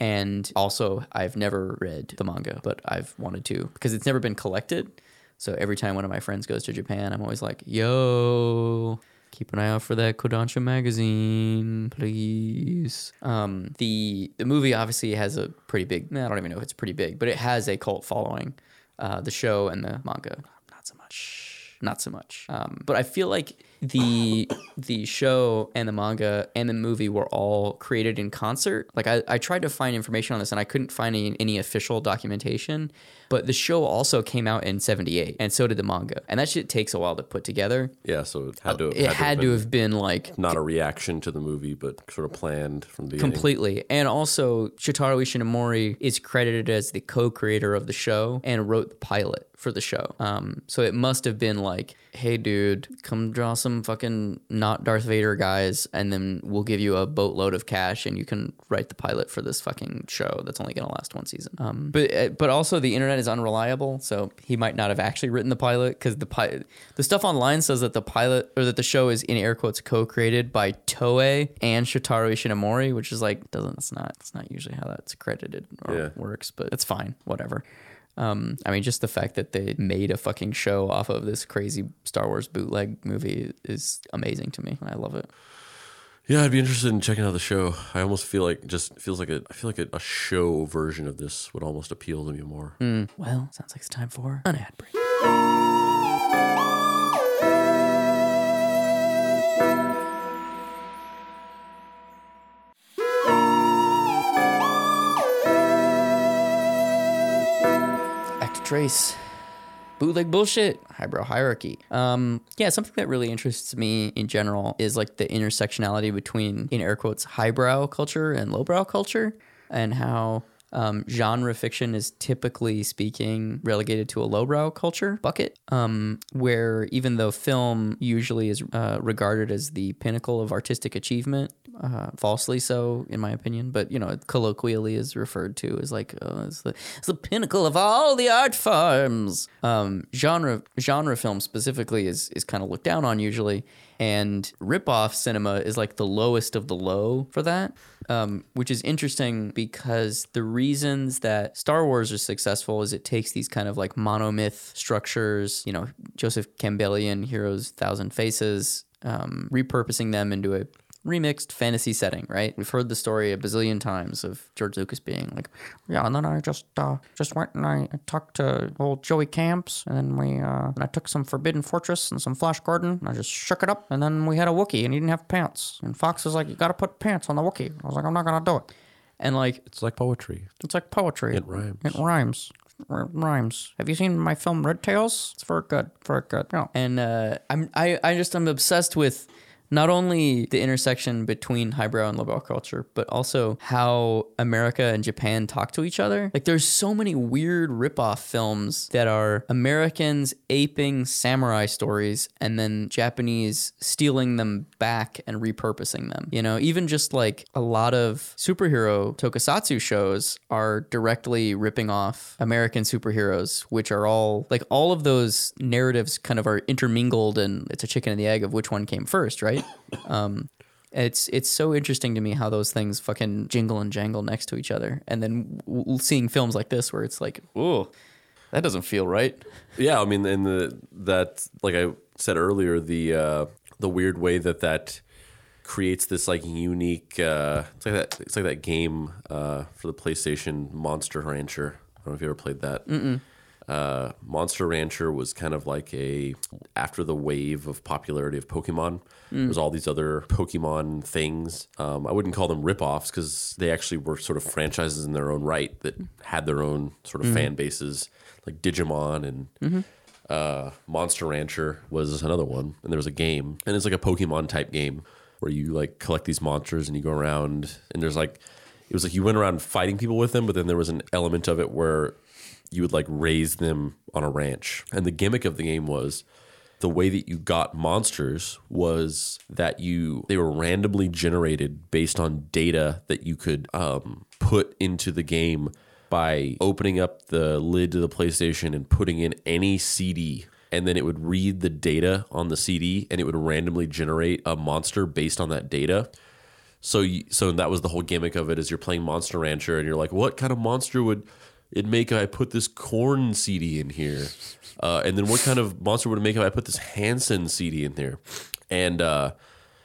And also, I've never read the manga, but I've wanted to because it's never been collected. So every time one of my friends goes to Japan, I'm always like, yo, keep an eye out for that Kodansha magazine, please. Um, the the movie obviously has a pretty big. I don't even know if it's pretty big, but it has a cult following. Uh, the show and the manga, not so much. Not so much. Um, but I feel like the the show and the manga and the movie were all created in concert. Like I, I tried to find information on this and I couldn't find any, any official documentation. But the show also came out in '78, and so did the manga. And that shit takes a while to put together. Yeah, so it had to. It had to been have been like not a reaction to the movie, but sort of planned from the beginning. completely. And also, Shotaro Ishinomori is credited as the co-creator of the show and wrote the pilot for the show. Um, so it must have been like, hey, dude, come draw some fucking not Darth Vader guys, and then we'll give you a boatload of cash, and you can write the pilot for this fucking show that's only gonna last one season. Um, but uh, but also the internet is unreliable, so he might not have actually written the pilot because the the stuff online says that the pilot or that the show is in air quotes co-created by Toei and Shotaro Ishinomori, which is like doesn't it's not it's not usually how that's credited or Yeah. works, but it's fine, whatever. Um, I mean, just the fact that they made a fucking show off of this crazy Star Wars bootleg movie is amazing to me. I love it. Yeah, I'd be interested in checking out the show. I almost feel like just feels like a. I feel like a, a show version of this would almost appeal to me more. Well, sounds like it's time for an ad break. Trace. Bootleg bullshit, highbrow hierarchy. Um, yeah, something that really interests me in general is like the intersectionality between, in air quotes, highbrow culture and lowbrow culture, and how um, genre fiction is typically speaking relegated to a lowbrow culture bucket, um, where even though film usually is uh, regarded as the pinnacle of artistic achievement, uh, falsely so in my opinion, but you know colloquially is referred to as like uh, it's, the, it's the pinnacle of all the art forms. Um, genre genre film specifically is is kind of looked down on usually, and rip-off cinema is like the lowest of the low for that um, which is interesting because the reasons that Star Wars is successful is it takes these kind of like monomyth structures, you know, Joseph Campbellian Heroes Thousand Faces, um, repurposing them into a remixed fantasy setting, right? We've heard the story a bazillion times of George Lucas being like, "Yeah, and then I just uh, just went and I talked to old Joey Camps, and then we uh, and I took some Forbidden Fortress and some Flash Gordon, and I just shook it up, and then we had a Wookiee, and he didn't have pants, and Fox was like, "You got to put pants on the Wookiee." I was like, "I'm not gonna do it," and like It's like poetry. it's like poetry. It rhymes. It rhymes. R- rhymes. Have you seen my film Red Tails? It's very good. Very good. No. And uh, I'm I, I just I'm obsessed with not only the intersection between highbrow and lowbrow culture, but also how America and Japan talk to each other. Like there's so many weird ripoff films that are Americans aping samurai stories and then Japanese stealing them back and repurposing them. You know, even just like a lot of superhero tokusatsu shows are directly ripping off American superheroes, which are all like all of those narratives kind of are intermingled and it's a chicken and the egg of which one came first, right? Um, it's it's so interesting to me how those things fucking jingle and jangle next to each other, and then w- w- seeing films like this where it's like, oh, that doesn't feel right. Yeah, I mean, and the that like I said earlier, the uh, the weird way that that creates this like unique. Uh, it's like that. It's like that game uh, for the PlayStation, Monster Rancher. I don't know if you ever played that. Uh, Monster Rancher was kind of like a after the wave of popularity of Pokemon. There was all these other Pokemon things. Um, I wouldn't call them ripoffs because they actually were sort of franchises in their own right that had their own sort of fan bases, like Digimon and uh, Monster Rancher was another one, and there was a game, and it's like a Pokemon type game where you like collect these monsters and you go around, and there's like it was like you went around fighting people with them, but then there was an element of it where you would like raise them on a ranch, and the gimmick of the game was the way that you got monsters was that you they were randomly generated based on data that you could um, put into the game by opening up the lid to the PlayStation and putting in any CD and then it would read the data on the CD and it would randomly generate a monster based on that data. So you, so that was the whole gimmick of it is you're playing Monster Rancher and you're like what kind of monster would it make if I put this Korn CD in here? Uh, and then what kind of monster would it make if I put this Hanson CD in there? And uh,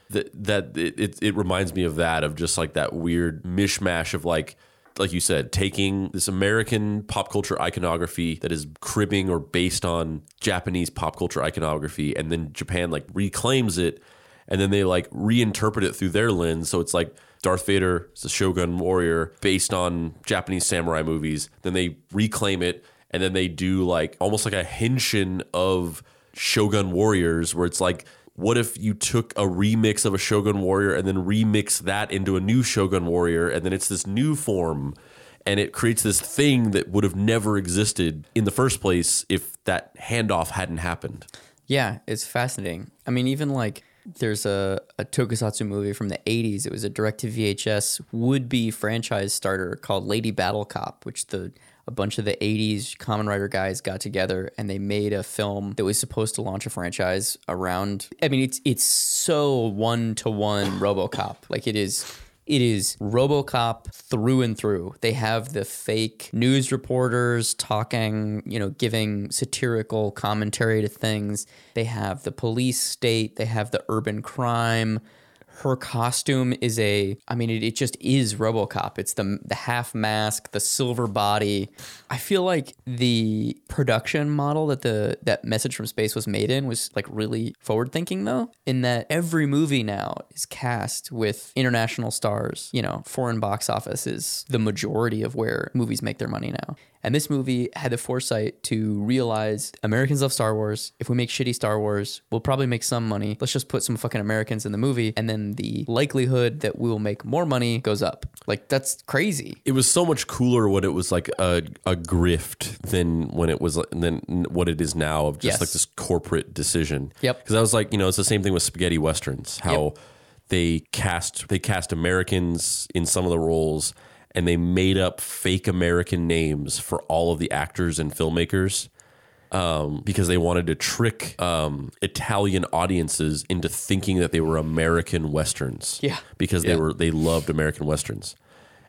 that that it, it, it reminds me of that of just like that weird mishmash of like like you said, taking this American pop culture iconography that is cribbing or based on Japanese pop culture iconography, and then Japan like reclaims it, and then they like reinterpret it through their lens. So it's like Darth Vader is a Shogun warrior based on Japanese samurai movies. Then they reclaim it, and then they do like almost like a henshin of Shogun warriors, where it's like what if you took a remix of a Shogun Warrior and then remix that into a new Shogun Warrior and then it's this new form and it creates this thing that would have never existed in the first place if that handoff hadn't happened. Yeah, it's fascinating. I mean, even like there's a, a tokusatsu movie from the 80s. It was a direct to VHS would be franchise starter called Lady Battle Cop, which the a bunch of the 80s Kamen Rider guys got together and they made a film that was supposed to launch a franchise around I mean it's it's so one to one RoboCop. Like it is it is RoboCop through and through. They have the fake news reporters talking, you know, giving satirical commentary to things. They have the police state, they have the urban crime her costume is a i mean it, it just is robocop. It's the the half mask the silver body. I feel like the production model that the that message from space was made in was like really forward thinking though in that every movie now is cast with international stars. You know foreign box office is the majority of where movies make their money now and this movie had the foresight to realize Americans love Star Wars. If we make shitty Star Wars, we'll probably make some money. Let's just put some fucking Americans in the movie. And then the likelihood that we will make more money goes up. Like, that's crazy. It was so much cooler when it was like a, a grift than when it was than what it is now of just Yes. like this corporate decision. Yep. Because I was like, you know, it's the same thing with spaghetti westerns. How Yep. they cast they cast Americans in some of the roles and they made up fake American names for all of the actors and filmmakers um, because they wanted to trick um, Italian audiences into thinking that they were American westerns. Yeah. because they were they loved American westerns,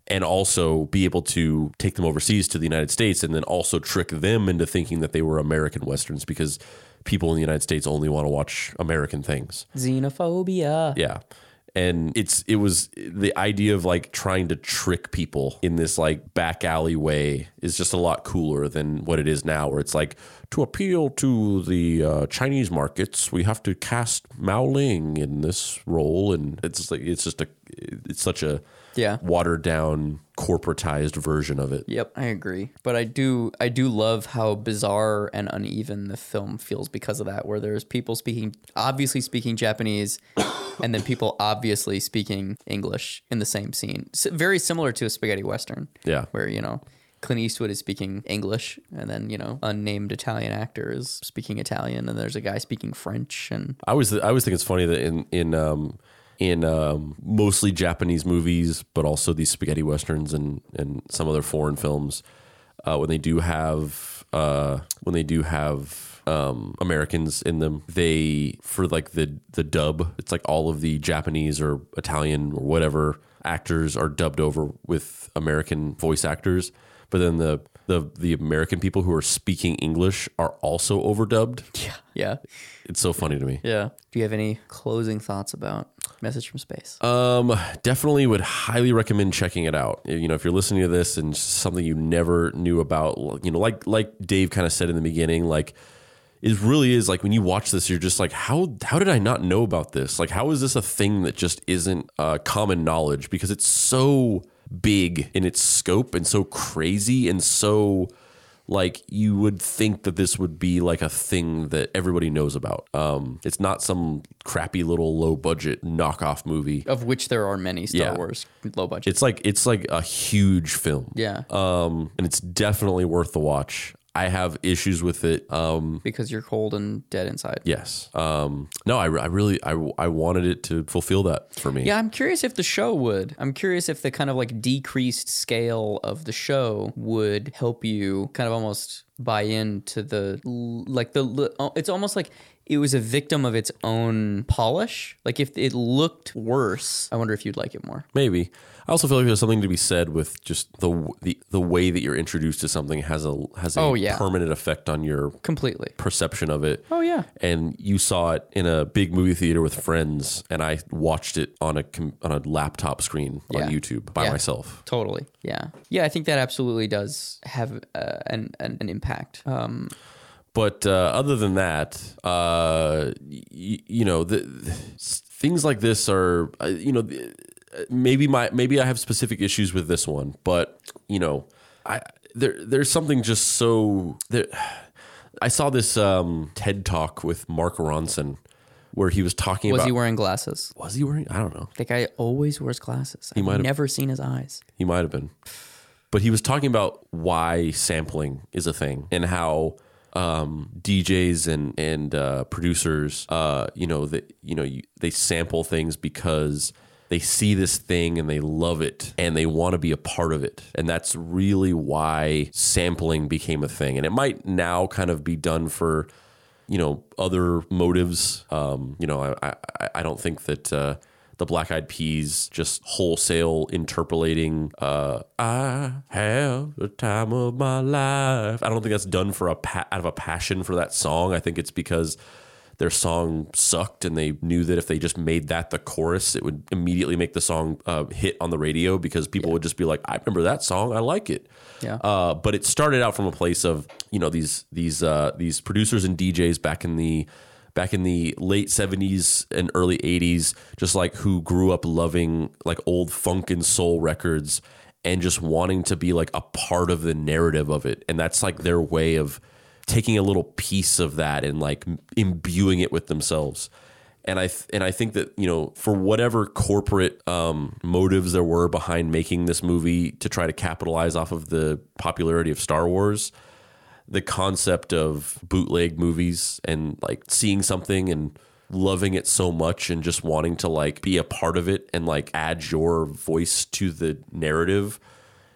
and also be able to take them overseas to the United States, and then also trick them into thinking that they were American westerns because people in the United States only want to watch American things. Xenophobia. Yeah. And it's it was the idea of like trying to trick people in this like back alley way is just a lot cooler than what it is now, where it's like to appeal to the uh, Chinese markets, we have to cast Mao Ling in this role, and it's like it's just a it's such a Yeah. watered down corporatized version of it. Yep, I agree. But I do I do love how bizarre and uneven the film feels because of that where there's people speaking obviously speaking Japanese and then people obviously speaking English in the same scene. S- very similar to a spaghetti western. Yeah. Where, you know, Clint Eastwood is speaking English and then, you know, unnamed Italian actor is speaking Italian and there's a guy speaking French and I always I always think it's funny that in in um, in um, mostly Japanese movies, but also these spaghetti westerns and and some other foreign films, uh, when they do have uh, when they do have um, Americans in them, they for like the the dub, it's like all of the Japanese or Italian or whatever actors are dubbed over with American voice actors, but then the the the American people who are speaking English are also overdubbed. yeah. Yeah. It's so funny to me. Yeah. Do you have any closing thoughts about Message from Space? Um, definitely would highly recommend checking it out. You know, if you're listening to this and something you never knew about, you know, like like Dave kind of said in the beginning, like it really is like when you watch this, you're just like, how how did I not know about this? Like, how is this a thing that just isn't uh, common knowledge? Because it's so big in its scope and so crazy and so like you would think that this would be like a thing that everybody knows about. Um, it's not some crappy little low budget knockoff movie. of which there are many Star Yeah. Wars low budget. It's like it's like a huge film. yeah. Um, and it's definitely worth the watch. I have issues with it. Um, because you're cold and dead inside. yes. Um, no, I, I really I, I wanted it to fulfill that for me. Yeah, I'm curious if the show would. I'm curious if the kind of like decreased scale of the show would help you kind of almost buy into the like the it's almost like it was a victim of its own polish. Like if it looked worse, I wonder if you'd like it more. Maybe. I also feel like there's something to be said with just the the, the way that you're introduced to something has a has a Oh, yeah. permanent effect on your Completely. perception of it. Oh yeah. And you saw it in a big movie theater with friends, and I watched it on a com- on a laptop screen Yeah. on YouTube by Yeah. myself. Totally. Yeah. Yeah, I think that absolutely does have uh, an, an an impact. Um But uh, other than that, uh, y- you know, the, the- things like this are, uh, you know, maybe my maybe I have specific issues with this one, but you know, I there there's something just so there. I saw this um, TED talk with Mark Ronson where he was talking was about Was he wearing glasses? was he wearing I don't know The guy always wears glasses. I've might have- never seen his eyes. He might have been. But he was talking about why sampling is a thing and how um, DJs and and uh, producers, uh, you know, that you know, you, they sample things because they see this thing and they love it and they want to be a part of it, and that's really why sampling became a thing. And it might now kind of be done for you know other motives. Um, you know, I I, I don't think that. Uh, the Black Eyed Peas just wholesale interpolating uh, "I have the time of my life." I don't think that's done for a pa- out of a passion for that song. I think it's because their song sucked and they knew that if they just made that the chorus, it would immediately make the song uh, hit on the radio because people would just be like, "I remember that song. I like it." Yeah. Uh, but it started out from a place of you know these these uh, these producers and DJs back in the back in the late 70s and early 80s just like who grew up loving like old funk and soul records and just wanting to be like a part of the narrative of it. And that's like their way of taking a little piece of that and like imbuing it with themselves. And I th- and I think that you know for whatever corporate um, motives there were behind making this movie to try to capitalize off of the popularity of Star Wars, the concept of bootleg movies and like seeing something and loving it so much and just wanting to like be a part of it and like add your voice to the narrative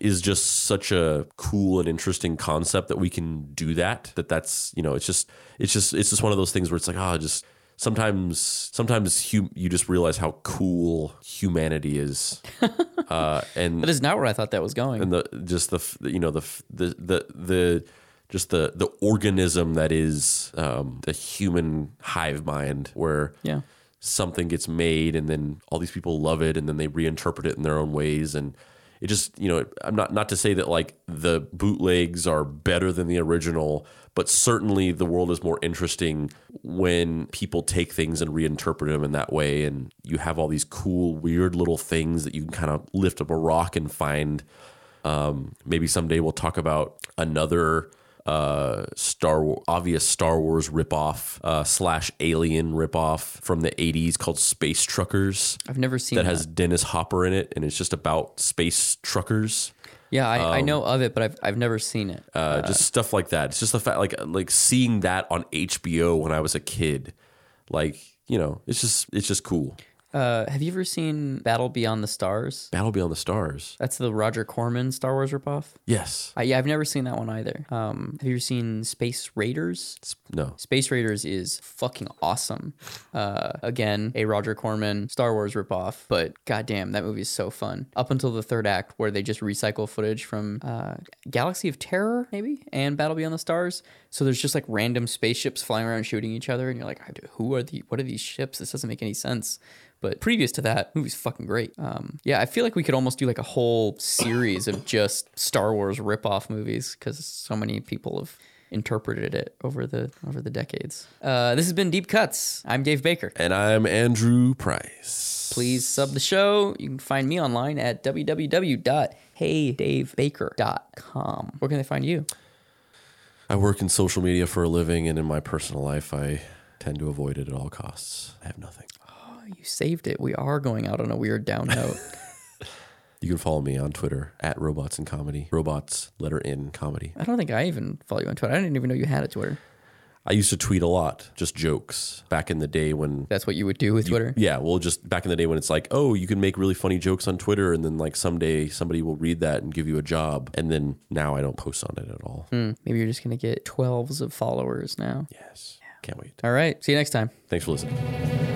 is just such a cool and interesting concept that we can do that that that's you know it's just it's just it's just one of those things where it's like oh just sometimes sometimes hum- you just realize how cool humanity is uh and That is not where I thought that was going. and the just the you know the the the the just the the organism that is um, the human hive mind where yeah. something gets made and then all these people love it and then they reinterpret it in their own ways. And it just you know i'm not not to say that like the bootlegs are better than the original but certainly the world is more interesting when people take things and reinterpret them in that way. And you have all these cool weird little things that you can kind of lift up a rock and find. Um, maybe someday we'll talk about another uh, Star War, obvious Star Wars ripoff uh, slash Alien ripoff from the '80s called Space Truckers I've never seen that that. has Dennis Hopper in it, and it's just about space truckers. yeah, I, I know of it, but I've I've never seen it. Uh, just stuff like that. It's just the fact, like like seeing that on HBO when I was a kid, like you know, it's just it's just cool. Uh, have you ever seen Battle Beyond the Stars? Battle Beyond the Stars. That's the Roger Corman Star Wars ripoff. Yes. Uh, yeah, I've never seen that one either. Um, have you ever seen Space Raiders? No. Space Raiders is fucking awesome. Uh, again, a Roger Corman Star Wars ripoff, but goddamn, that movie is so fun. Up until the third act, where they just recycle footage from uh, Galaxy of Terror, maybe, and Battle Beyond the Stars. So there's just like random spaceships flying around shooting each other, and you're like, who are the? What are these ships? This doesn't make any sense. But previous to that, movie's fucking great. Um, yeah, I feel like we could almost do like a whole series of just Star Wars ripoff movies because so many people have interpreted it over the over the decades. Uh, this has been Deep Cuts. I'm Dave Baker. And I'm Andrew Price. Please sub the show. You can find me online at www.heydavebaker.com. Where can they find you? I work in social media for a living, and in my personal life, I tend to avoid it at all costs. I have nothing. You saved it. We are going out on a weird down note. You can follow me on Twitter at Robots and Comedy. Robots, letter in comedy. I don't think I even follow you on Twitter. I didn't even know you had a Twitter. I used to tweet a lot, just jokes back in the day when. That's what you would do with Twitter. Yeah, well, just back in the day when it's like, oh, you can make really funny jokes on Twitter, and then like someday somebody will read that and give you a job, and then now I don't post on it at all. Hmm, maybe you're just gonna get twelves of followers now. Yes. Can't wait. All right. See you next time. Thanks for listening.